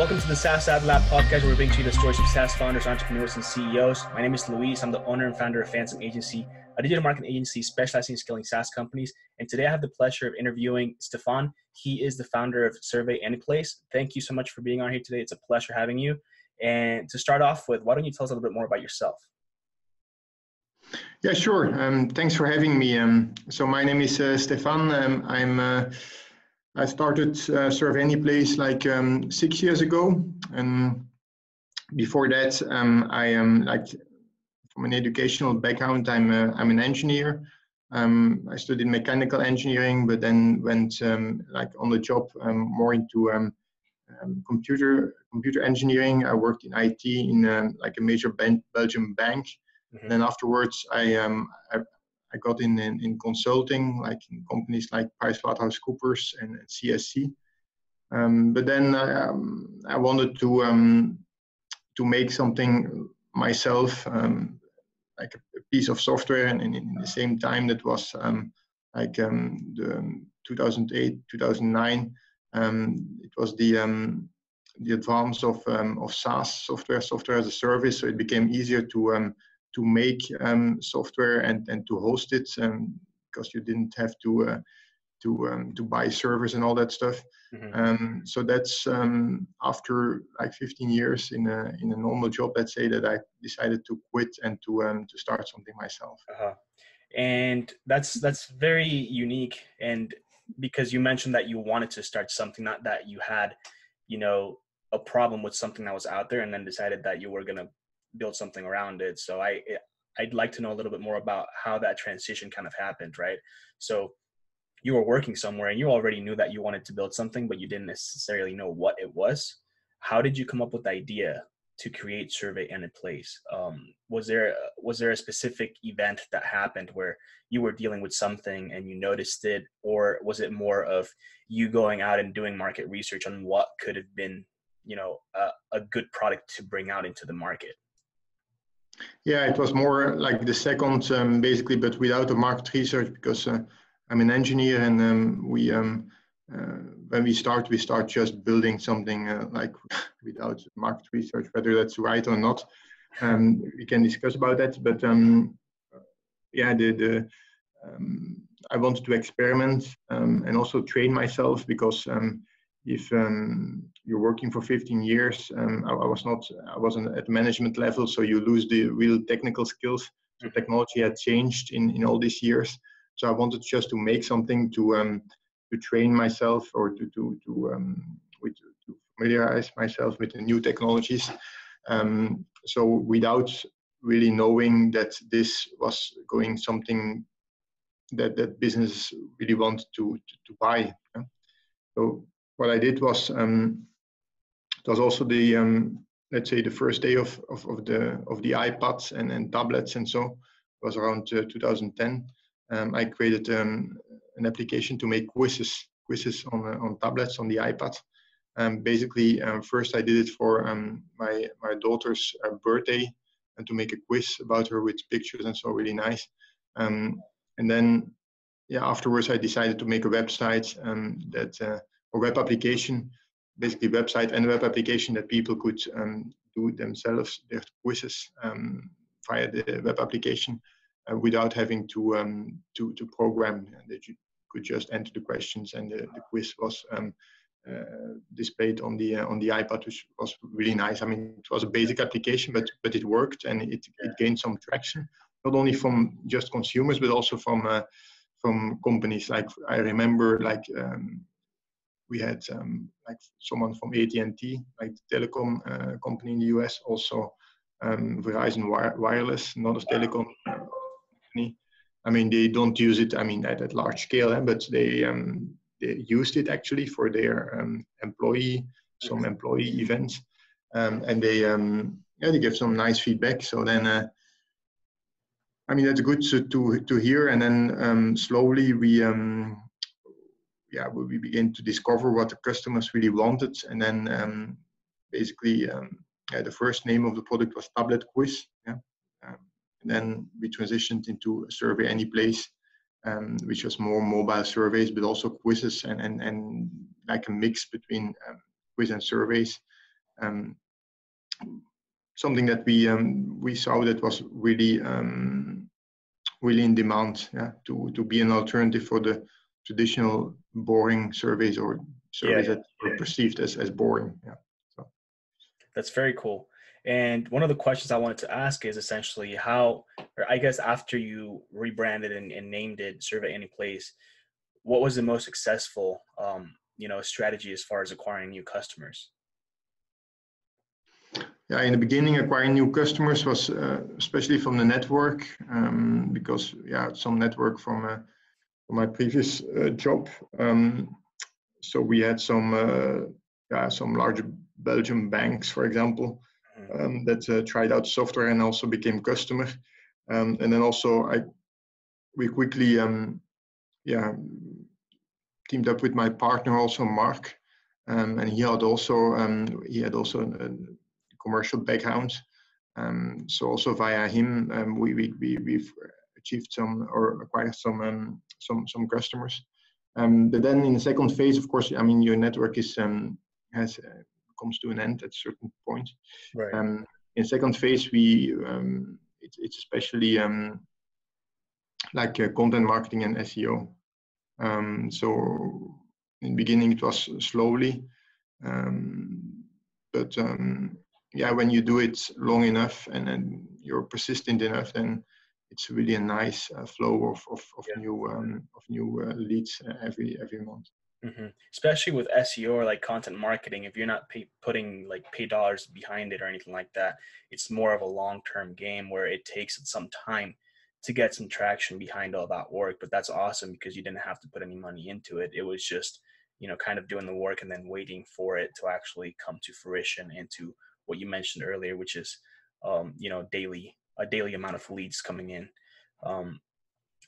Welcome to the SaaS Ad Lab podcast, where we bring to you the stories of SaaS founders, entrepreneurs, and CEOs. My name is Luis. I'm the owner and founder of Phantom Agency, a digital marketing agency specializing in scaling SaaS companies. And today I have the pleasure of interviewing Stefan. He is the founder of Survey Anyplace. Thank you so much for being on here today. It's a pleasure having you. And to start off with, why don't you tell us a little bit more about yourself? Yeah, sure. Um, thanks for having me. Um, so my name is uh, Stefan. Um, I'm uh, I started uh, any place like um, six years ago, and before that, um, I am like from an educational background. I'm a, I'm an engineer. Um, I studied mechanical engineering, but then went um, like on the job um, more into um, um, computer computer engineering. I worked in IT in uh, like a major ben- Belgian bank. Mm-hmm. Then afterwards, I, um, I, I got in, in, in consulting, like in companies like PricewaterhouseCoopers and, and CSC. Um, but then um, I wanted to um, to make something myself, um, like a, piece of software, and, in the same time that was um, like um, the 2008, 2009. it was the the advance of of SaaS software, software as a service. So it became easier to to make um, software and, and to host it um, because you didn't have to uh, to um, to buy servers and all that stuff. Mm-hmm. Um, so that's um, after like 15 years in a in a normal job. Let's say that I decided to quit and to um, to start something myself. Uh-huh. And that's that's very unique. And because you mentioned that you wanted to start something, not that you had, you know, a problem with something that was out there, and then decided that you were gonna build something around it. So I I'd like to know a little bit more about how that transition kind of happened, right? So you were working somewhere and you already knew that you wanted to build something, but you didn't necessarily know what it was. How did you come up with the idea to create Survey Anyplace? Um, was there was there a specific event that happened where you were dealing with something and you noticed it, or was it more of you going out and doing market research on what could have been, you know, a, a good product to bring out into the market? Yeah, it was more like the second, um, basically, but without the market research because uh, I'm an engineer and um, we, um, uh, when we start, we start just building something uh, like without market research, whether that's right or not. Um, we can discuss about that, but um, yeah, the, the um, I wanted to experiment and also train myself because if you're working for 15 years, um, I, I, was not, I wasn't at management level, so you lose the real technical skills. So mm-hmm. technology had changed in, in all these years. So I wanted just to make something to um, to train myself or to to to, um, with, to familiarize myself with the new technologies. Um, so without really knowing that this was going something that that business really wanted to to, to buy. Yeah? So what I did was um, was also the um, let's say the first day of, of, of, the of the iPads and, and tablets and so it was around uh, 2010. Um, I created um, an application to make quizzes quizzes on uh, on tablets on the iPad. Um, basically, um, first I did it for um, my my daughter's uh, birthday and to make a quiz about her with pictures and so really nice. Um, and then yeah, afterwards I decided to make a website that uh, or web application, basically website and web application that people could um, do themselves their quizzes um, via the web application uh, without having to um, to to program. That you could just enter the questions and the, the quiz was um, uh, displayed on the uh, on the iPad, which was really nice. I mean, it was a basic application, but but it worked and it, it gained some traction, not only from just consumers but also from uh, from companies. Like I remember, like um, we had um, like someone from AT&T, like the telecom uh, company in the US, also um, Verizon Wire- Wireless, another telecom company. I mean, they don't use it. I mean, at, at large scale, eh, but they um, they used it actually for their um, employee some employee events, um, and they um, yeah they give some nice feedback. So then. Uh, I mean that's good to to, to hear, and then slowly we yeah, we begin to discover what the customers really wanted. And then um, basically, um, yeah, the first name of the product was Tablet Quiz. Yeah. Um, and then we transitioned into survey Anyplace, um, which was more mobile surveys, but also quizzes and, and, and like a mix between um, quiz and surveys. um, something that we we saw that was really really in demand yeah, to to be an alternative for the traditional boring surveys or surveys yeah. that are perceived as as boring. Yeah. So that's very cool. And one of the questions I wanted to ask is essentially how, or I guess after you rebranded and, and named it Survey Any Place, what was the most successful, um, you know, strategy as far as acquiring new customers? Yeah, in the beginning, acquiring new customers was uh, especially from the network um, because yeah, some network from, uh, from my previous uh, job. Um, so we had some uh, yeah some large Belgian banks, for example, mm-hmm. um, that uh, tried out software and also became customer. Um, and then also I we quickly um, yeah teamed up with my partner also Mark, um, and he had also he had also a, commercial background. Um, so also via him, um, we, we, we, we've achieved some or acquired some um, some some customers. Um, but then in the second phase, of course, I mean your network is um, has uh, comes to an end at a certain point. Right. Um, in second phase, we um, it, it's especially um, like uh, content marketing and SEO. Um, so in the beginning, it was slowly, um, but um, yeah, when you do it long enough and then you're persistent enough, then it's really a nice uh, flow of of, of yeah. new um, of new uh, leads uh, every every month. Mm-hmm. Especially with SEO or like content marketing, if you're not pay, putting like pay dollars behind it or anything like that, it's more of a long term game where it takes some time to get some traction behind all that work. But that's awesome because you didn't have to put any money into it. It was just you know kind of doing the work and then waiting for it to actually come to fruition and to what you mentioned earlier, which is um, you know daily a daily amount of leads coming in. Um,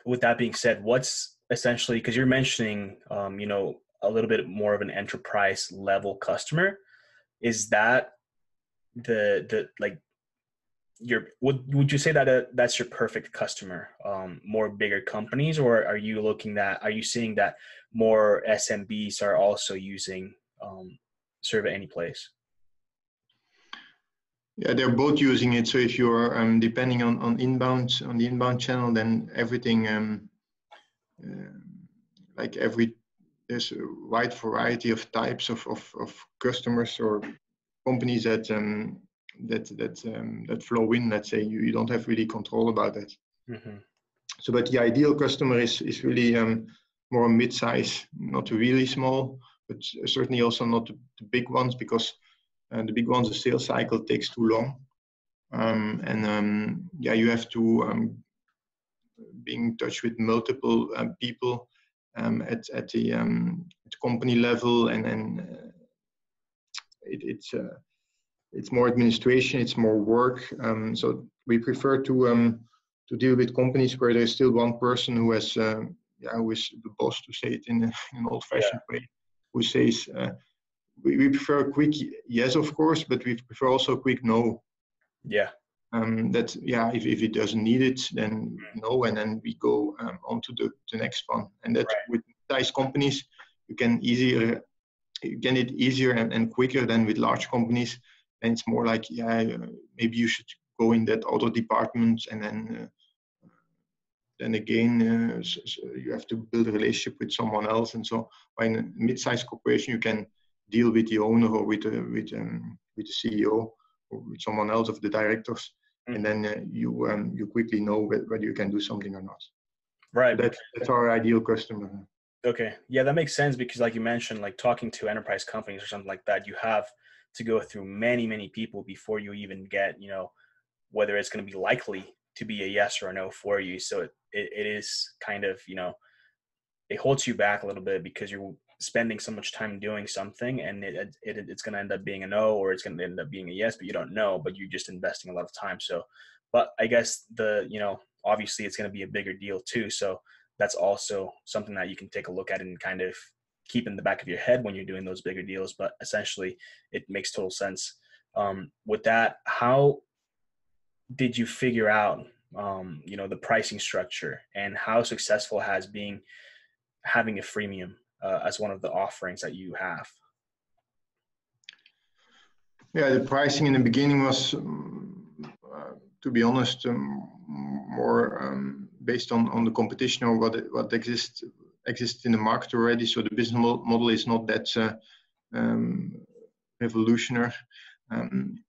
with that being said, what's essentially because you're mentioning um, you know a little bit more of an enterprise level customer, is that the the like your would would you say that uh, that's your perfect customer um, more bigger companies or are you looking that are you seeing that more smbs are also using um, survey any place yeah, they're both using it. So if you're um, depending on, on inbound on the inbound channel, then everything um, uh, like every there's a wide variety of types of, of, of customers or companies that um, that that um, that flow in. Let's say you, you don't have really control about that. Mm-hmm. So, but the ideal customer is is really um, more mid-size, not really small, but certainly also not the, the big ones because uh, the big ones, the sales cycle takes too long. Um, and um, yeah, you have to um, be in touch with multiple uh, people um, at, at, the, um, at company level and then uh, it, it's uh, it's more administration, it's more work. Um, so we prefer to um, to deal with companies where there's still one person who has yeah who is the boss to say it in, in an old-fashioned yeah. way, who says uh, we, we prefer a quick yes, of course, but we prefer also a quick no. Yeah. Um, that yeah, if, if it doesn't need it, then mm. no, and then we go um, on to the, the next one. And that right. with size companies, you can easier you get it easier and, and quicker than with large companies. And it's more like yeah, maybe you should go in that other department, and then uh, then again uh, so, so you have to build a relationship with someone else. And so, by a mid-sized corporation, you can deal with the owner or with the, with um, with the CEO or with someone else of the directors, mm. and then uh, you um, you quickly know whether you can do something or not. Right. That's that's our ideal customer. Okay. Yeah, that makes sense because, like you mentioned, like talking to enterprise companies or something like that, you have to go through many, many people before you even get, you know, whether it's going to be likely to be a yes or a no for you. So it, it, it is kind of, you know, it holds you back a little bit because you're spending so much time doing something and it, it, it it's going to end up being a no or it's going to end up being a yes but you don't know but you're just investing a lot of time. So but i guess the you know obviously it's going to be a bigger deal too. So that's also something that you can take a look at and kind of keep in the back of your head when you're doing those bigger deals but essentially it makes total sense. Um, with that how did you figure out um, you know the pricing structure and how successful has being having a freemium uh, as one of the offerings that you have? Yeah, the pricing in the beginning was, um, uh, to be honest, um, more um, based on, on the competition or what what exists exists in the market already. So the business model is not that uh, um, revolutionary. Um,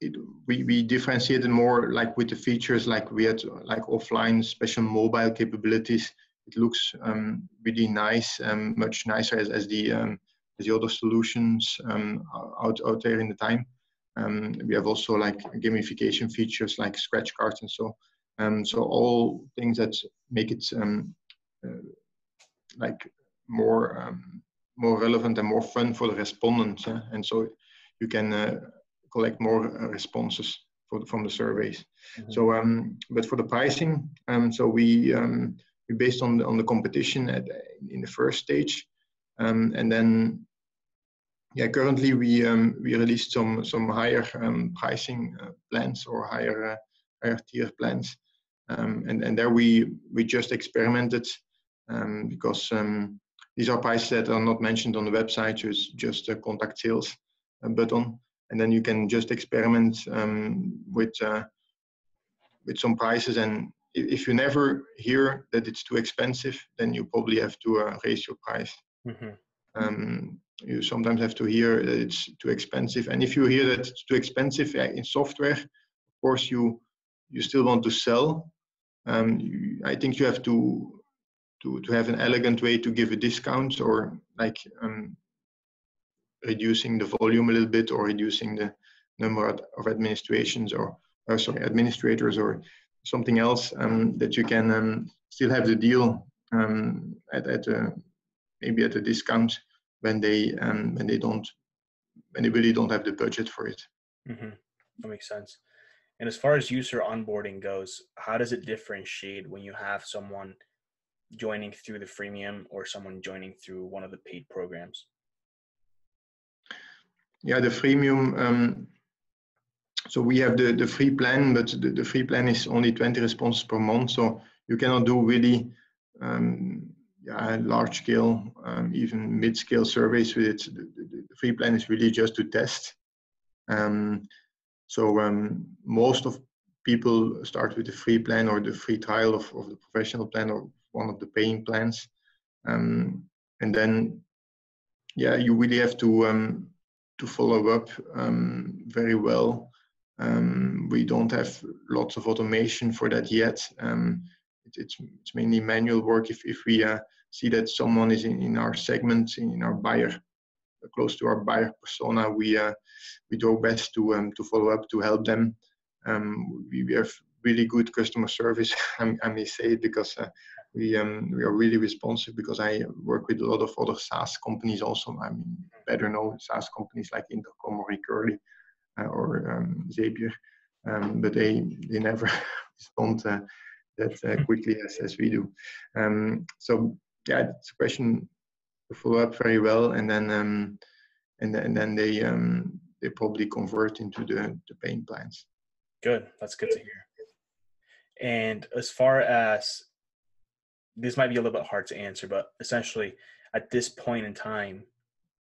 it, we, we differentiated more like with the features like we had like offline special mobile capabilities it looks um, really nice um, much nicer as, as the um, as the other solutions um, out out there in the time um, we have also like gamification features like scratch cards and so um, so all things that make it uh, like more more relevant and more fun for the respondents eh? and so you can uh, collect more uh, responses for the, from the surveys. Mm-hmm. So, um, but for the pricing, um, so we um, we based on the, on the competition at in the first stage, um, and then yeah, currently we um, we released some some higher um, pricing uh, plans or higher uh, higher tier plans, and and there we we just experimented because these are prices that are not mentioned on the website, so it's just a contact sales button. And then you can just experiment um, with uh, with some prices and if you never hear that it's too expensive then you probably have to uh, raise your price mm-hmm. um, you sometimes have to hear that it's too expensive and if you hear that it's too expensive in software of course you you still want to sell um, you, i think you have to to to have an elegant way to give a discount or like um, reducing the volume a little bit or reducing the number of administrations or, or uh, sorry administrators or something else um, that you can um, still have the deal um, at, at a, maybe at a discount when they um, when they don't when they really don't have the budget for it. Mm-hmm. That makes sense. And as far as user onboarding goes, how does it differentiate when you have someone joining through the freemium or someone joining through one of the paid programs? yeah, the freemium. Um, so we have the, the free plan, but the, the free plan is only 20 responses per month. So you cannot do really um, yeah, large scale, um, even mid scale surveys with it. The, the, the, free plan is really just to test. Um, so um, most of people start with the free plan or the free trial of, of the professional plan or one of the paying plans. Um, and then, yeah, you really have to um, to follow up very well. Um, we don't have lots of automation for that yet. Um, it, it's, it's mainly manual work. If, if we uh, see that someone is in, in our segment, in our buyer, close to our buyer persona, we uh, we do our best to um, to follow up to help them. Um, we, we have really good customer service. I, may say it because uh, we um, we are really responsive because I work with a lot of other SaaS companies also. I mean, better known SaaS companies like Intercom or Recurly or um, Zapier, um, but they they never respond uh, that uh, quickly as, as we do. Um, so yeah, it's a question to follow up very well, and then um, and and then they um, they probably convert into the the paying plans. Good, that's good to hear. And as far as this might be a little bit hard to answer, but essentially at this point in time,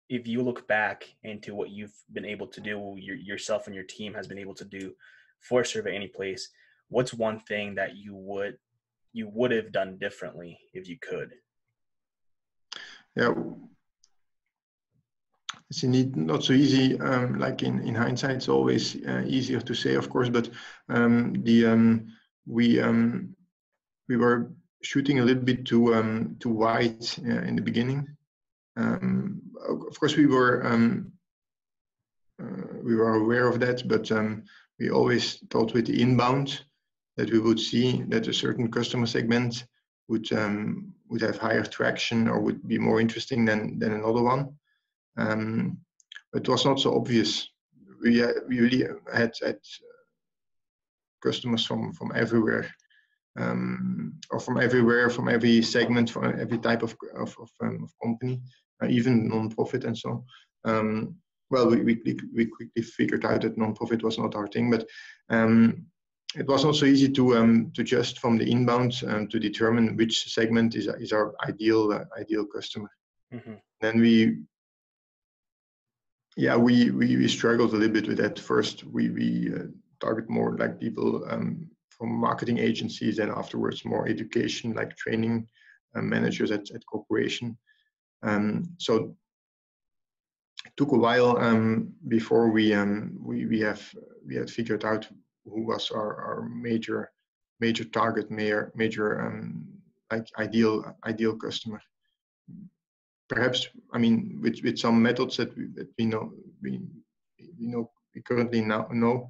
if you look back into what you've been able to do, your, yourself and your team has been able to do for Survey Anyplace, what's one thing that you would you would have done differently if you could? Yeah, it's indeed not so easy. Um, like in, in hindsight, it's always uh, easier to say, of course, but um, the um, we um, we were shooting a little bit too um, too wide uh, in the beginning. Um, of course, we were um, uh, we were aware of that, but um, we always thought with the inbound that we would see that a certain customer segment would um, would have higher traction or would be more interesting than than another one. Um, but it was not so obvious. We, uh, we really had, had customers from from everywhere um, or from everywhere, from every segment, from every type of of, of, um, of company, uh, even non-profit and so. Um, well, we, we, we quickly figured out that non-profit was not our thing, but um, it was not so easy to um, to just from the inbound um, to determine which segment is is our ideal uh, ideal customer. Mm-hmm. Then we yeah, we, we, we struggled a little bit with that. First, we, we uh, target more like people um, from marketing agencies and afterwards more education, like training uh, managers at, at corporation. Um, so it took a while um, before we, um, we, we, have, we had figured out who was our, our major, major target, major, major um, like ideal, ideal customer. Perhaps i mean with with some methods that we, that we know we you know we currently now know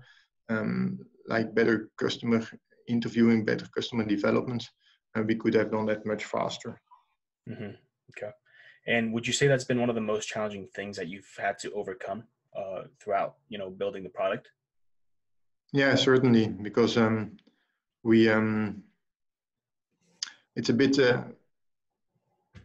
um, like better customer interviewing better customer development and we could have done that much faster. Mm-hmm. okay and would you say that's been one of the most challenging things that you've had to overcome uh, throughout you know building the product? Yeah certainly because um, we um, it's a bit uh,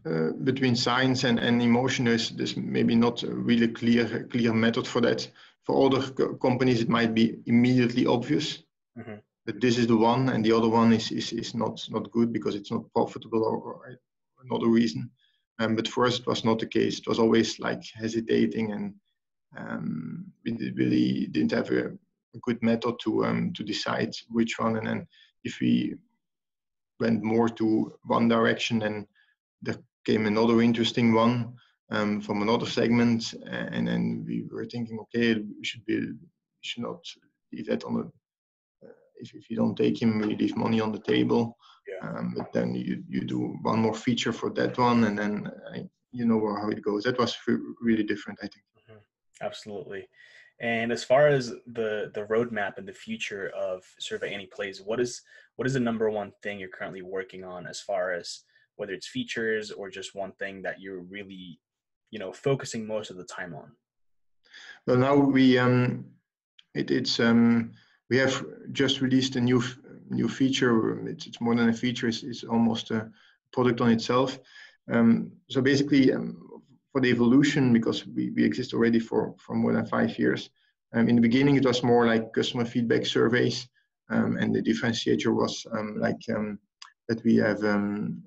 uh, between science and, and emotion there's, there's maybe not a really clear clear method for that. For other co- companies it might be immediately obvious mm-hmm. that this is the one and the other one is is, is not not good because it's not profitable or, or another reason um, but for us it was not the case it was always like hesitating and um, we really didn't have a, a good method to um, to decide which one and then if we went more to one direction and there came another interesting one um, from another segment, and then we were thinking, okay, we should be, we should not leave that on the. Uh, if, if you don't take him, we leave money on the table. Yeah. Um, but then you you do one more feature for that one, and then uh, you know how it goes. That was really different, I think. Mm-hmm. Absolutely. And as far as the the roadmap and the future of Survey Anyplace, what is what is the number one thing you're currently working on as far as whether it's features or just one thing that you're really you know focusing most of the time on well now we um it, it's um we have just released a new new feature it's, it's more than a feature it's, it's almost a product on itself um, so basically um, for the evolution because we, we exist already for for more than five years um, in the beginning it was more like customer feedback surveys um, and the differentiator was um, like um, that we have um,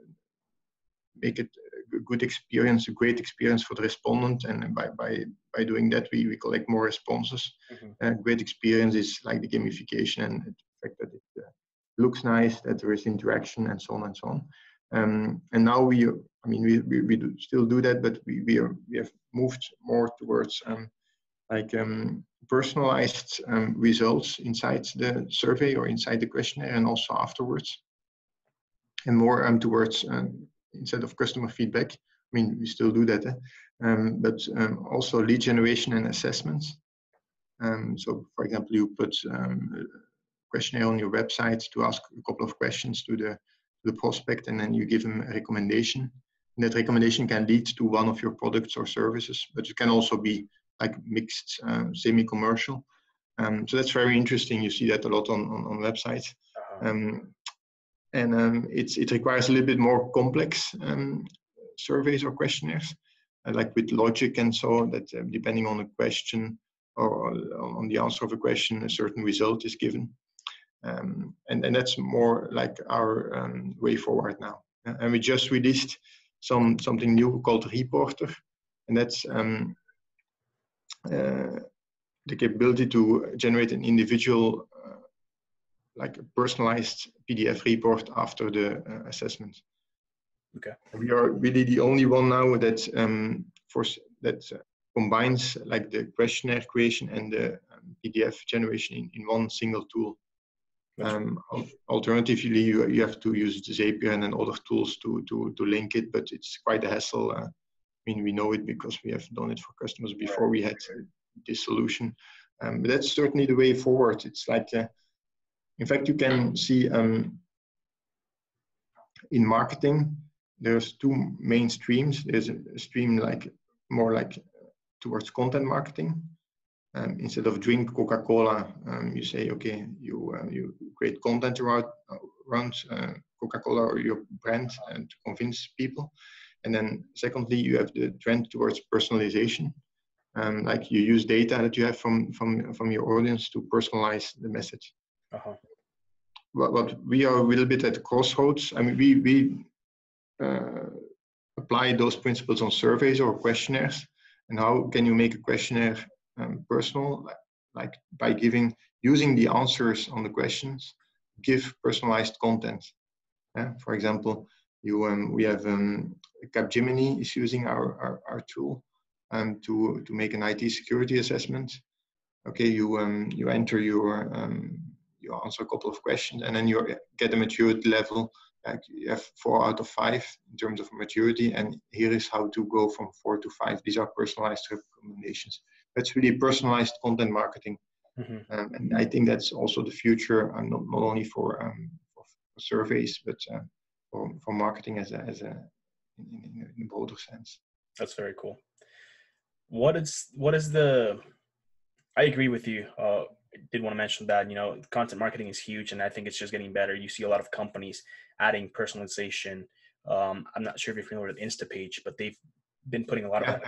make it a good experience, a great experience for the respondent. And by, by, by doing that, we, we collect more responses. Mm-hmm. Uh, great experience is like the gamification and the fact that it uh, looks nice, that there is interaction and so on and so on. Um, and now we, I mean, we, we, we do still do that, but we, we, are, we have moved more towards um, like um, personalized um, results inside the survey or inside the questionnaire and also afterwards. And more um, towards um, instead of customer feedback. I mean, we still do that, eh? but also lead generation and assessments. So, for example, you put questionnaire on your website to ask a couple of questions to the the prospect, and then you give them a recommendation. And that recommendation can lead to one of your products or services, but it can also be like mixed, um, semi-commercial. Um, so that's very interesting. You see that a lot on on, on websites. Uh-huh. Um, and um, it requires a little bit more complex um, surveys or questionnaires, uh, like with logic and so that uh, depending on the question or on the answer of a question, a certain result is given. Um, and, and that's more like our um, way forward now. Uh, and we just released some something new called Reporter, and that's um, uh, the capability to generate an individual like a personalized PDF report after the uh, assessment. Okay. We are really the only one now that um, for that uh, combines like the questionnaire creation and the um, PDF generation in, in one single tool. Um, alternatively, you, you have to use the Zapier and then other tools to, to, to link it, but it's quite a hassle. Uh, I mean, we know it because we have done it for customers before we had this solution. Um, but that's certainly the way forward. It's like uh, in fact, you can see um, in marketing, there's two main streams. There's a stream like more like towards content marketing. Um, instead of drink Coca-Cola, um, you say, okay, you uh, you create content around, around uh, Coca-Cola or your brand and to convince people. And then secondly, you have the trend towards personalization. Um, like you use data that you have from from from your audience to personalize the message. Uh-huh. What, what we are a little bit at crossroads. I mean, we we uh, apply those principles on surveys or questionnaires, and how can you make a questionnaire um, personal, like, by giving using the answers on the questions, give personalized content. Yeah? For example, you um, we have um, Capgemini is using our, our, our tool um, to to make an IT security assessment. Okay, you um, you enter your um, you answer a couple of questions and then you get a maturity level like you have four out of five in terms of maturity and here is how to go from four to five these are personalized recommendations that's really personalized content marketing. Mm-hmm. um, and i think that's also the future um, not, not only for, um, for, for surveys but uh, for, for marketing as a, as a in, in, in a broader sense. That's very cool. What is what is the i agree with you uh, did want to mention that you know content marketing is huge and i think it's just getting better. You see a lot of companies adding personalization. Um, i'm not sure if you're familiar with instapage but they've been putting a lot of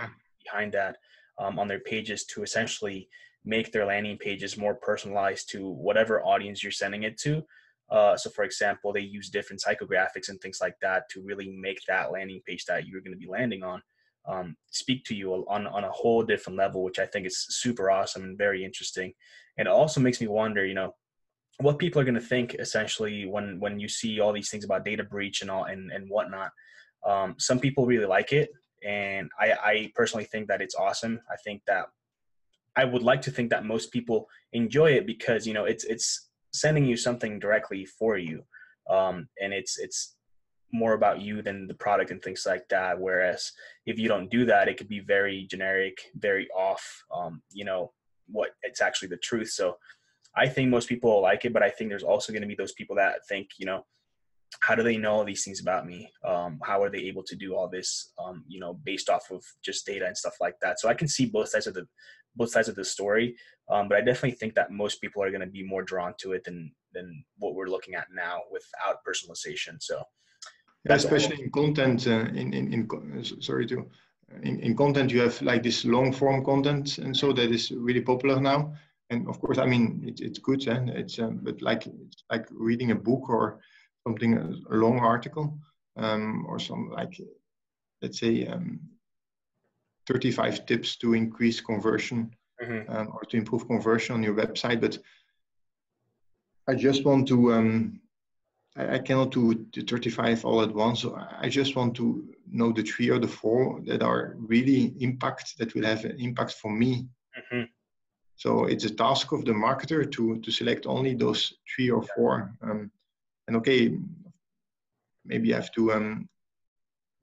behind that um, on their pages to essentially make their landing pages more personalized to whatever audience you're sending it to uh, so for example they use different psychographics and things like that to really make that landing page that you're going to be landing on um, speak to you on, on a whole different level, which I think is super awesome and very interesting. And it also makes me wonder, you know, what people are going to think essentially when when you see all these things about data breach and all and and whatnot. Um, some people really like it, and I, I personally think that it's awesome. I think that I would like to think that most people enjoy it because you know it's it's sending you something directly for you, um, and it's it's more about you than the product and things like that. Whereas if you don't do that, it could be very generic, very off. Um, you know what it's actually the truth. So I think most people like it, but I think there's also going to be those people that think, you know, how do they know all these things about me? Um, how are they able to do all this? Um, you know, based off of just data and stuff like that. So I can see both sides of the both sides of the story, um, but I definitely think that most people are going to be more drawn to it than than what we're looking at now without personalization. So especially in content uh, in, in, in sorry to in, in content you have like this long form content and so that is really popular now and of course i mean it, it's good and it's um, but like like reading a book or something a long article um, or some like let's say um, 35 tips to increase conversion mm-hmm. um, or to improve conversion on your website but i just want to um, I, I cannot do the 35 all at once. So I just want to know the three or the four that are really impact that will have an impact for me. Mm-hmm. So it's a task of the marketer to to select only those three or four. Um, and okay, maybe I have to um,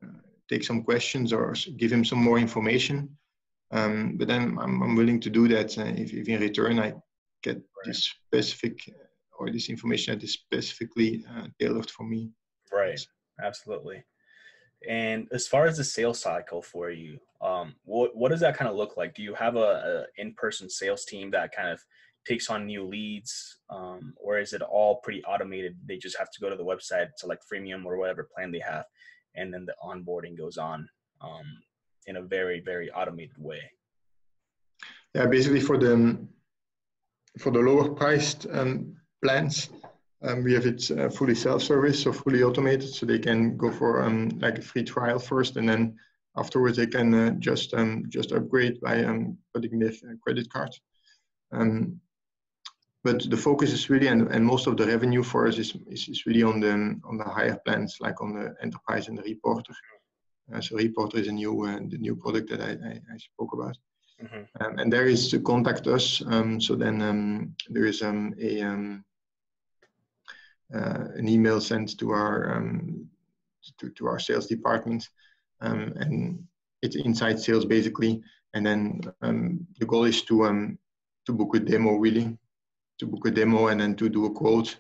uh, take some questions or give him some more information. Um, but then I'm, I'm, willing to do that uh, if, if, in return I get this specific or this information that is specifically uh, tailored for me. Right. Absolutely. And as far as the sales cycle for you, um, what what does that kind of look like? Do you have a, a in-person sales team that kind of takes on new leads, um, or is it all pretty automated? They just have to go to the website, select freemium or whatever plan they have, and then the onboarding goes on um, in a very very automated way. Yeah, basically for the for the lower priced um, plans. Um, we have it uh, fully self-service, so fully automated, so they can go for um, like a free trial first, and then afterwards they can uh, just um, just upgrade by um, putting their uh, credit card. Um, but the focus is really, and, and most of the revenue for us is, is, is really on the on the higher plans, like on the enterprise and the reporter. Uh, so reporter is a new uh, the new product that I, I, I spoke about. Mm-hmm. Um, and there is to contact us. Um, so then um, there is um, a um, uh, an email sent to our um, to, to our sales department, and it's inside sales basically. And then the goal is to to book a demo really, to book a demo and then to do a quote.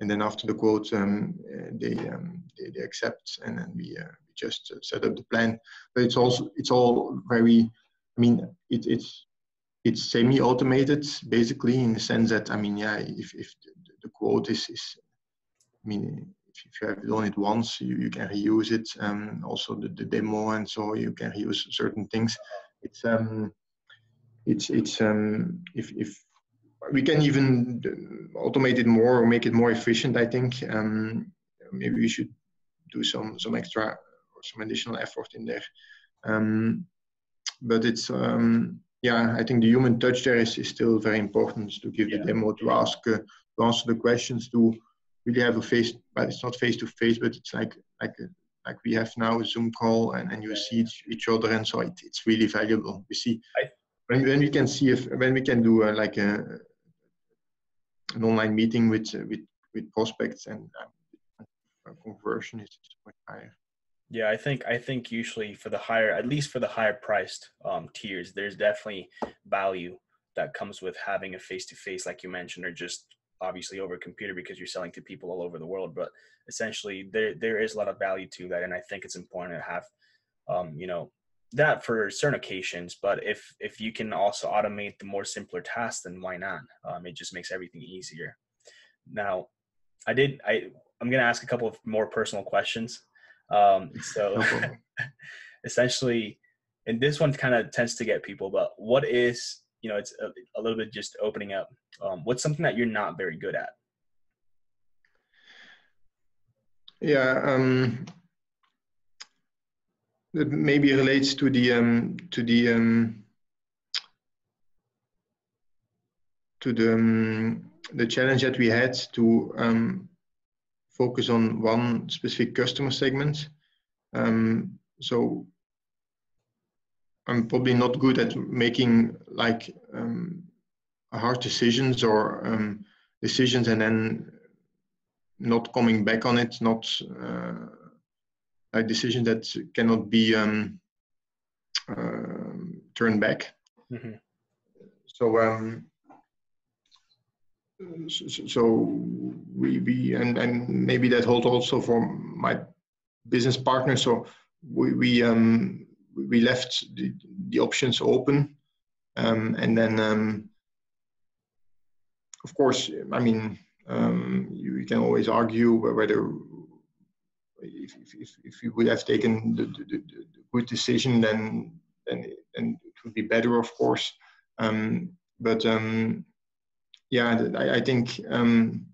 And then after the quote, um, they, um, they, they accept, and then we, uh, we just uh, set up the plan. But it's also it's all very I mean, it, it's it's semi-automated basically in the sense that I mean, yeah, if, if the, quote is, is I mean, if, if you have done it once, you, you can reuse it. Um, also the, the demo and so you can reuse certain things. It's um, it's it's um, if if we can even automate it more or make it more efficient. I think um, maybe we should do some some extra or some additional effort in there. Um, but it's um, yeah, I think the human touch there is, is still very important to give yeah. the demo, to ask, uh, to answer the questions, to really have a face. But it's not face to face, but it's like like a, like we have now a Zoom call, and, and you yeah. see each, each, other, and so it, it's really valuable. You see, I, when, when we can see if when we can do a, like a an online meeting with with with prospects and uh, conversion is much higher. Yeah, I think I think usually for the higher, at least for the higher priced um, tiers, there's definitely value that comes with having a face to face, like you mentioned, or just obviously over a computer because you're selling to people all over the world. But essentially, there there is a lot of value to that, and I think it's important to have, um, you know, that for certain occasions. But if if you can also automate the more simpler tasks, then why not? Um, it just makes everything easier. Now, I did I I'm gonna ask a couple of more personal questions um, so essentially, and this one kind of tends to get people, but what is, you know, it's a, a little bit just opening up. Um, what's something that you're not very good at? Yeah, um, that maybe relates to the um, to the um, to the um, the challenge that we had to um, focus on one specific customer segment. Um, so I'm probably not good at making like um, hard decisions or decisions and then not coming back on it, not uh, like decision that cannot be um, uh, turned back. Mm-hmm. So um, so we, we and, and maybe that holds also for my business partner so we we um we left the, the options open um, and then um, of course i mean um, you, you, can always argue whether if, if, if you would have taken the, the, the, good decision then then then it would be better of course um, but um, yeah, I, I think um,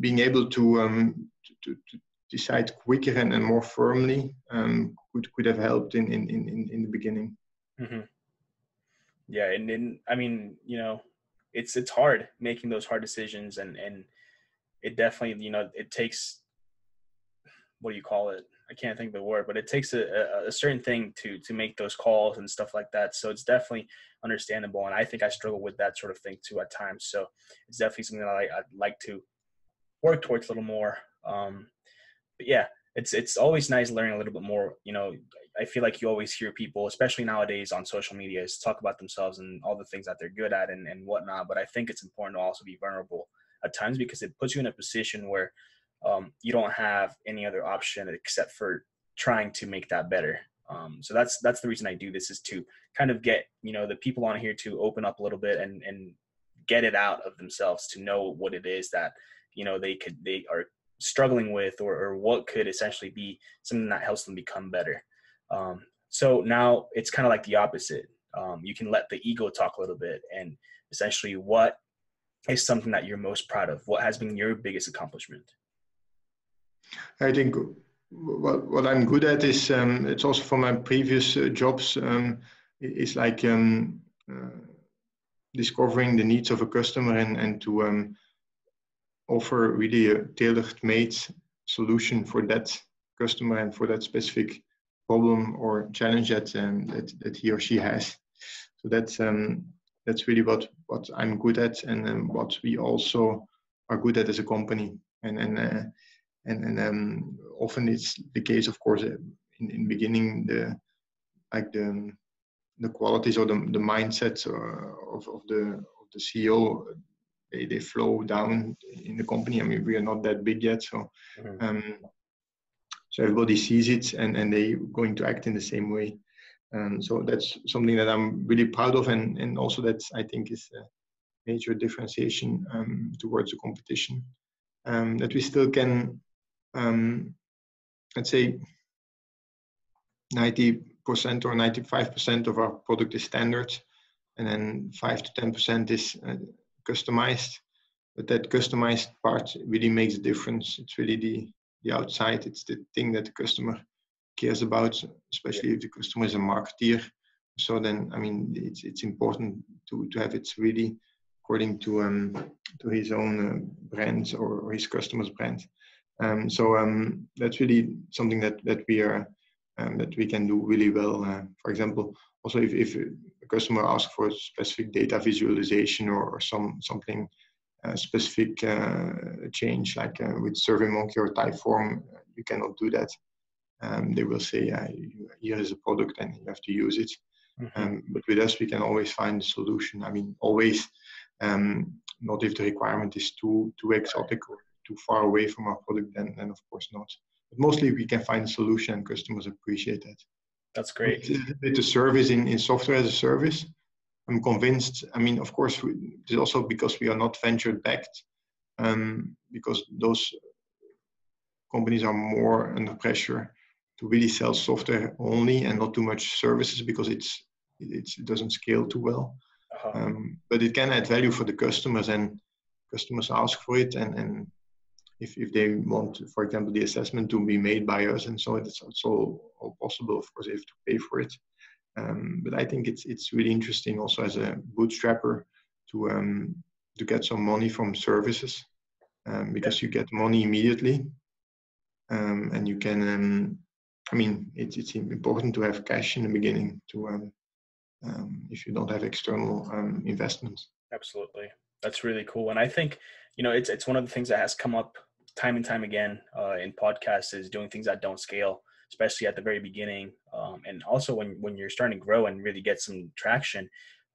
being able to, um, to, to, decide quicker and, and more firmly um, could could have helped in in in, in the beginning. Mm-hmm. Yeah, and then I mean, you know, it's it's hard making those hard decisions, and and it definitely you know it takes what do you call it I can't think of the word, but it takes a, a, a, certain thing to to make those calls and stuff like that. So it's definitely understandable, and I think I struggle with that sort of thing too at times. So it's definitely something that I, would like to work towards a little more. Um, but yeah, it's it's always nice learning a little bit more. You know, I feel like you always hear people, especially nowadays on social media, talk about themselves and all the things that they're good at and, and whatnot. But I think it's important to also be vulnerable at times because it puts you in a position where um, you don't have any other option except for trying to make that better. Um, so that's that's the reason I do this is to kind of get you know the people on here to open up a little bit and and get it out of themselves to know what it is that you know they could they are struggling with or, or what could essentially be something that helps them become better. Um, so now it's kind of like the opposite. Um, you can let the ego talk a little bit and essentially what is something that you're most proud of? What has been your biggest accomplishment? I think what, what I'm good at is um, it's also from my previous uh, jobs um, is like um, uh, discovering the needs of a customer and, and to um, offer really a tailored made solution for that customer and for that specific problem or challenge that, um, that, that he or she has. So that's um, that's really what, what I'm good at and what we also are good at as a company. And, and uh, and and um, often it's the case, of course, uh, in in beginning the like the the qualities or the the mindsets uh, of of the of the CEO they they flow down in the company. I mean, we are not that big yet, so. Mm-hmm. Um, so everybody sees it and, and they going to act in the same way. Um, so that's something that I'm really proud of, and, and also that I think is a major differentiation um, towards the competition. Um, that we still can um, let's say 90% or 95% of our product is standard and then 5 to 10% is uh, customized. But that customized part really makes a difference. It's really the the outside. It's the thing that the customer cares about especially if the customer is a marketeer. So then I mean it's it's important to to have it really according to um to his own uh, brands or, or, his customers' brands. Um, so um, that's really something that that we are um, that we can do really well. Uh, for example, also if, if a customer asks for specific data visualization or, or some something uh, specific uh, change like uh, with SurveyMonkey or Typeform, you cannot do that. Um, they will say, here is a product and you have to use it. Mm-hmm. Um, but with us, we can always find a solution. I mean, always, um, not if the requirement is too too exotic or too far away from our product, then, then of course not. But mostly we can find a solution and customers appreciate that. That's great. With the service in, in software as a service, I'm convinced. I mean, of course, we, it's also because we are not venture backed, um, because those companies are more under pressure to really sell software only and not too much services because it's, it's it doesn't scale too well. Uh-huh. Um, but it can add value for the customers and customers ask for it and, and if, if they want, for example, the assessment to be made by us and so it's also possible. Of course, they have to pay for it. Um, but I think it's it's really interesting also as a bootstrapper to um, to get some money from services um, because you get money immediately um, and you can. Um, I mean, it's it's important to have cash in the beginning to um, if you don't have external investments. Absolutely, that's really cool, and I think you know it's it's one of the things that has come up time and time again uh, in podcasts is doing things that don't scale especially at the very beginning. Um, and also when, when you're starting to grow and really get some traction,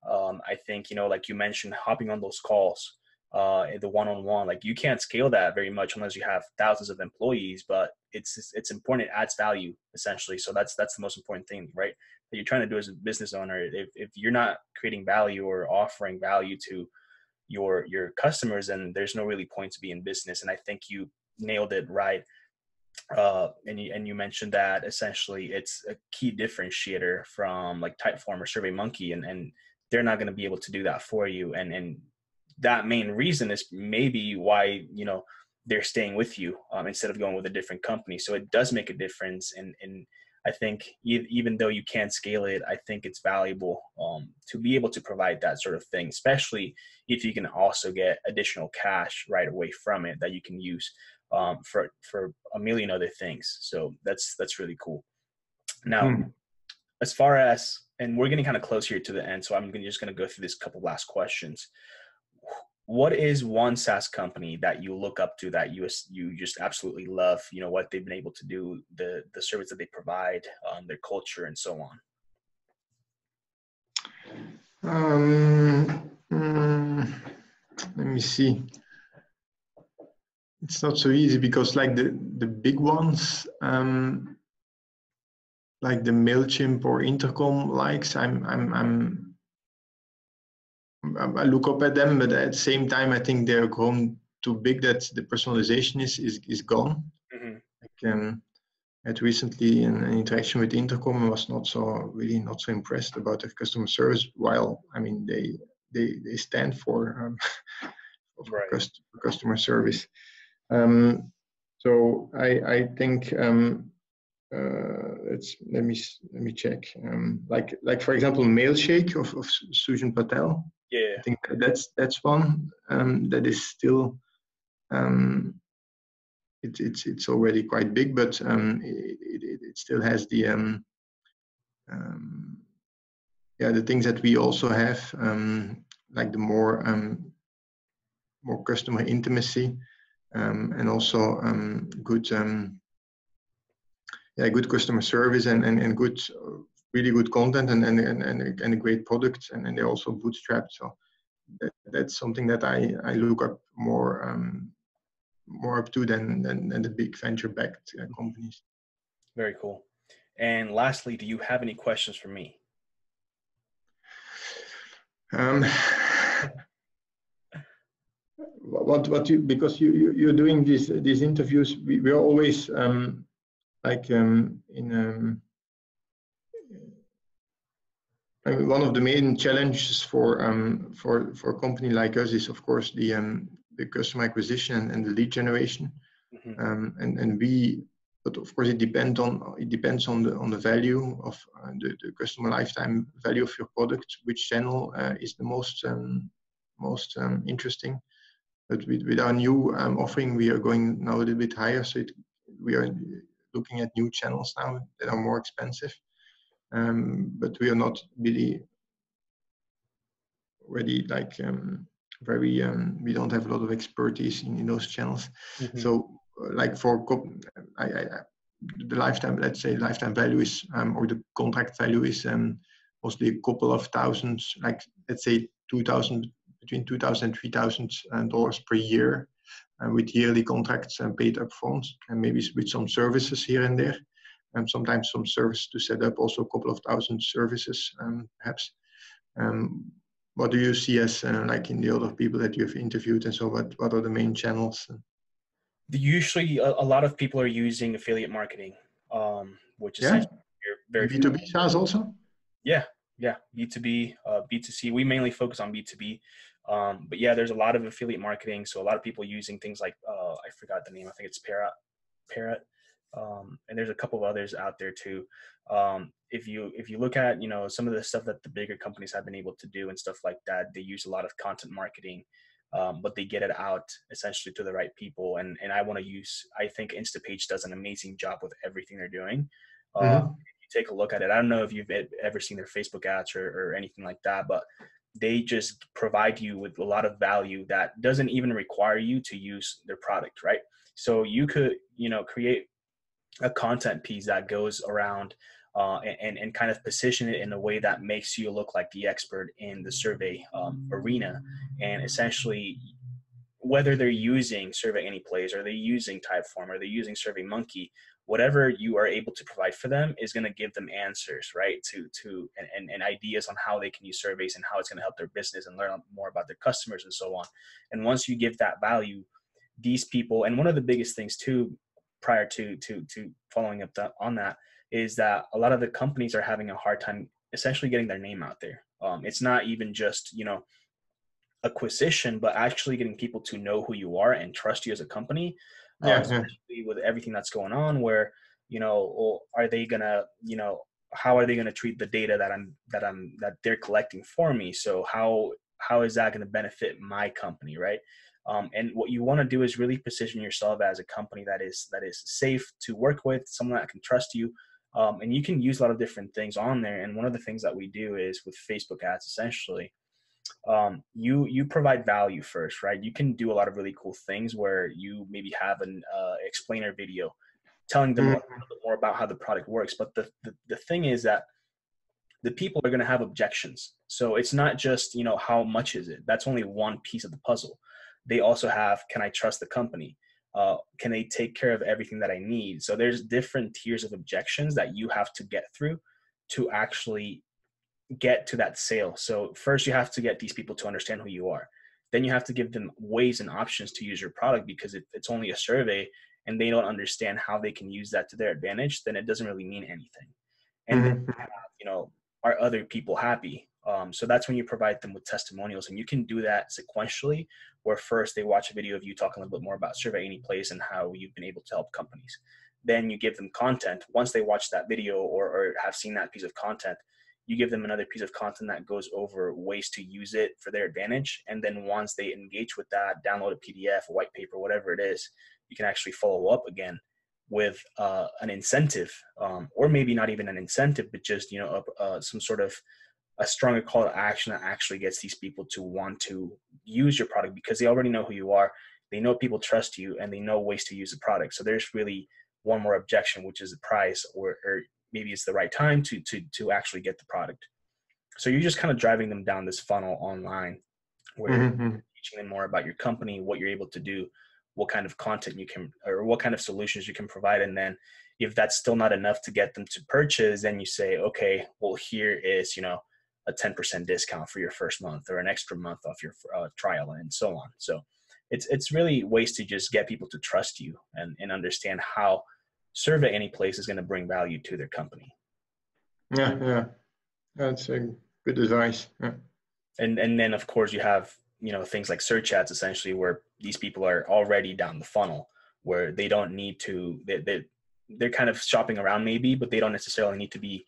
um, I think, you know, like you mentioned, hopping on those calls, uh, the one-on-one, like you can't scale that very much unless you have thousands of employees, but it's, it's important. It adds value essentially. So that's, that's the most important thing, right? That you're trying to do as a business owner. If, if you're not creating value or offering value to your, your customers, and there's no really point to be in business. And I think you nailed it right uh, and you and you mentioned that essentially it's a key differentiator from like Typeform or SurveyMonkey, and and they're not going to be able to do that for you, and and that main reason is maybe why you know they're staying with you um, instead of going with a different company. So it does make a difference, and and I think even though you can't scale it, I think it's valuable um, to be able to provide that sort of thing, especially if you can also get additional cash right away from it that you can use um, for for a million other things. So that's that's really cool. Now, hmm. as far as and we're getting kind of close here to the end, so I'm just going to go through this couple last questions. What is one SaaS company that you look up to that you you just absolutely love? You know what they've been able to do, the the service that they provide, um, their culture, and so on. Um, mm, let me see it's not so easy because like the the big ones um like the mailchimp or intercom likes i'm i'm i'm I look up at them, but at the same time, I think they're grown too big that the personalization is is, is gone. Mm-hmm. Like, um, I had recently an, an, interaction with Intercom and was not so really not so impressed about their customer service. While I mean they they they stand for, um, for right. customer service. Um, so I, I think um, uh, let's let me let me check. Um, like like for example, Mailshake of, of Sujan Patel. Yeah, I think that's that's one um, that is still um, it, it's it's already quite big, but um, it, it, it still has the um, um, yeah the things that we also have um, like the more more customer intimacy and also good yeah good customer service and and, and good really good content and and, and, and a great product and, and they're also bootstrapped. So that, that's something that I, I look up more um, more up to than, than, than the big venture backed uh, companies. Very cool. And lastly do you have any questions for me? Um, what what you because you, you you're doing these these interviews we, we're always um like um in um I one of the main challenges for um for for a company like us is of course the um the customer acquisition and, and the lead generation. Mm-hmm. um and and we but of course it depends on it depends on the on the value of uh, the, the customer lifetime value of your product which channel uh, is the most um, most um, interesting. But with, with our new um, offering we are going now a little bit higher. So it, we are looking at new channels now that are more expensive um, but we are not really already like um, very um, we don't have a lot of expertise in, in those channels mm-hmm. so like for I, I, the lifetime, let's say lifetime value is, um, or the contract value is um, mostly a couple of thousands, like let's say 2000, between 2000 and 3000 uh, dollars per year uh, with yearly contracts and paid-up upfront and maybe with some services here and there. And um, sometimes some service to set up also a couple of thousand services um, perhaps. Um, what do you see as uh, like in the other people that you've interviewed and so what, what are the main channels? usually a, a, lot of people are using affiliate marketing, um, which is yeah. very B2B SaaS also? Yeah, yeah, B2B, uh, B2C. We mainly focus on B2B. Um, but yeah, there's a lot of affiliate marketing. So a lot of people using things like, uh, I forgot the name. I think it's Parrot, Parrot. Um, and there's a couple of others out there too. Um, if you if you look at you know some of the stuff that the bigger companies have been able to do and stuff like that, they use a lot of content marketing um, but they get it out essentially to the right people. And and I want to use. I think Instapage does an amazing job with everything they're doing. Um, mm-hmm. Um, you take a look at it. I don't know if you've ever seen their Facebook ads or, or anything like that, but they just provide you with a lot of value that doesn't even require you to use their product, right? So you could, you know, create a content piece that goes around uh, and, and kind of position it in a way that makes you look like the expert in the survey um, arena. And essentially, whether they're using Survey Anyplace or they're using Typeform or they're using Survey Monkey, whatever you are able to provide for them is going to give them answers, right? To to and, and, and ideas on how they can use surveys and how it's going to help their business and learn more about their customers and so on. And once you give that value, these people and one of the biggest things too, prior to to to following up on that is that a lot of the companies are having a hard time essentially getting their name out there. Um, it's not even just you know acquisition, but actually getting people to know who you are and trust you as a company. Yeah, especially yeah. with everything that's going on, where you know, well, are they gonna, you know, how are they gonna treat the data that I'm that I'm that they're collecting for me? So how how is that gonna benefit my company, right? Um, and what you want to do is really position yourself as a company that is that is safe to work with, someone that can trust you, um, and you can use a lot of different things on there. And one of the things that we do is with Facebook ads, essentially, um, you you provide value first, right? You can do a lot of really cool things where you maybe have an uh, explainer video telling them mm-hmm. a little bit more about how the product works. But the, the, the thing is that the people are going to have objections. So it's not just, you know, how much is it? That's only one piece of the puzzle. They also have, can I trust the company? uh, can they take care of everything that I need? So there's different tiers of objections that you have to get through to actually get to that sale. So first you have to get these people to understand who you are. Then you have to give them ways and options to use your product because it, it's only a survey and they don't understand how they can use that to their advantage, then it doesn't really mean anything. And mm-hmm. you know, are other people happy? Um, so that's when you provide them with testimonials, and you can do that sequentially. Where first they watch a video of you talking a little bit more about Survey Anyplace and how you've been able to help companies. Then you give them content. Once they watch that video or, or have seen that piece of content, you give them another piece of content that goes over ways to use it for their advantage. And then once they engage with that, download a PDF, a white paper, whatever it is, you can actually follow up again with uh, an incentive, um, or maybe not even an incentive, but just you know some sort of a stronger call to action that actually gets these people to want to use your product because they already know who you are they know people trust you and they know ways to use the product. So there's really one more objection which is the price or, or maybe it's the right time to to to actually get the product. So you're just kind of driving them down this funnel online where mm-hmm. you're teaching them more about your company what you're able to do what kind of content you can or what kind of solutions you can provide. And then if that's still not enough to get them to purchase then you say okay well here is you know a 10% discount for your first month or an extra month off your uh, trial and so on. So it's, it's really ways to just get people to trust you and, and understand how Survey Anyplace is going to bring value to their company. Yeah. Yeah. That's a good advice. Yeah. And, and then of course you have, you know, things like search ads essentially where these people are already down the funnel where they don't need to, they, they, they're kind of shopping around maybe, but they don't necessarily need to be,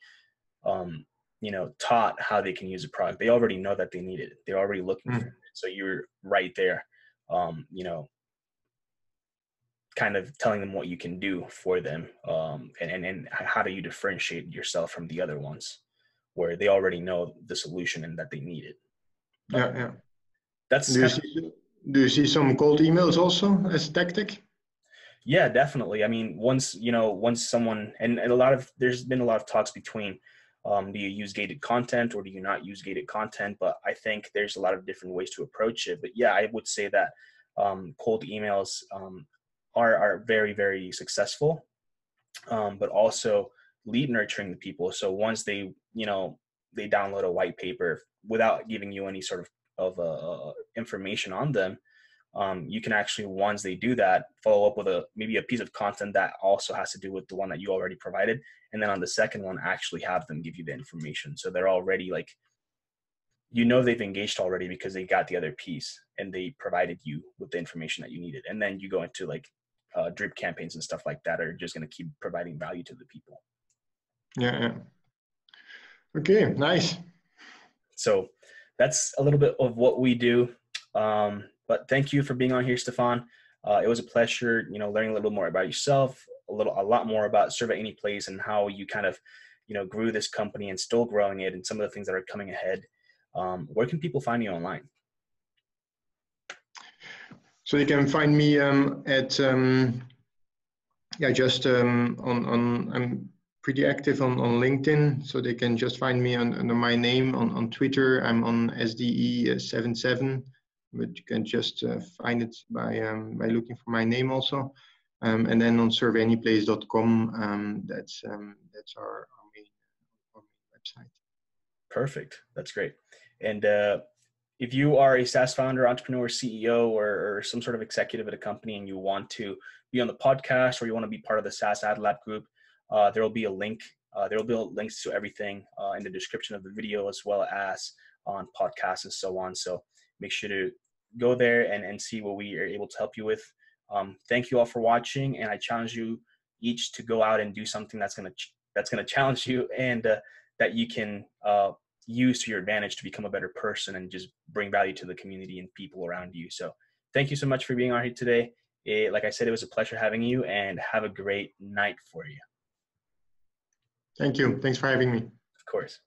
um, you know, taught how they can use a product. They already know that they need it. They're already looking mm. for it. So you're right there, um, you know, kind of telling them what you can do for them um, and, and, and how do you differentiate yourself from the other ones where they already know the solution and that they need it. Yeah, yeah. That's do you, see, do you see some cold emails also as a tactic? Yeah, definitely. I mean, once you know, once someone and, and a lot of there's been a lot of talks between um, do you use gated content or do you not use gated content? But I think there's a lot of different ways to approach it. But yeah, I would say that um, cold emails um, are are very very successful, um, but also lead nurturing the people. So once they you know they download a white paper without giving you any sort of of uh, information on them, um, you can actually once they do that follow up with a maybe a piece of content that also has to do with the one that you already provided. And then on the second one actually have them give you the information. So they're already like you know they've engaged already because they got the other piece and they provided you with the information that you needed. And then you go into like uh, drip campaigns and stuff like that are just going to keep providing value to the people. Yeah, yeah. Okay nice. So that's a little bit of what we do. Um, but thank you for being on here, Stefan. Uh, it was a pleasure, you know, learning a little more about yourself, a little, a lot more about Survey Anyplace and how you kind of, you know, grew this company and still growing it, and some of the things that are coming ahead. Um, where can people find you online? So you can find me um, at um, yeah, just um, on on I'm pretty active on, on LinkedIn, so they can just find me on, under my name on, on Twitter. I'm on SDE77 but you can just uh, find it by um, by looking for my name also. Um, and then on surveyanyplace.com, um, that's um, that's our, our, main, our, main, website. Perfect. That's great. And uh, if you are a SaaS founder, entrepreneur, CEO, or, or, some sort of executive at a company, and you want to be on the podcast, or you want to be part of the SaaS Ad Lab group, uh, there will be a link. Uh, there will be links to everything uh, in the description of the video, as well as on podcasts and so on. So make sure to go there and, and see what we are able to help you with. Um, thank you all for watching, and I challenge you each to go out and do something that's gonna ch- that's gonna challenge you and uh, that you can uh, use to your advantage to become a better person and just bring value to the community and people around you. So, thank you so much for being on here today. It, like I said, it was a pleasure having you, and have a great night for you. Thank you. Thanks for having me. Of course.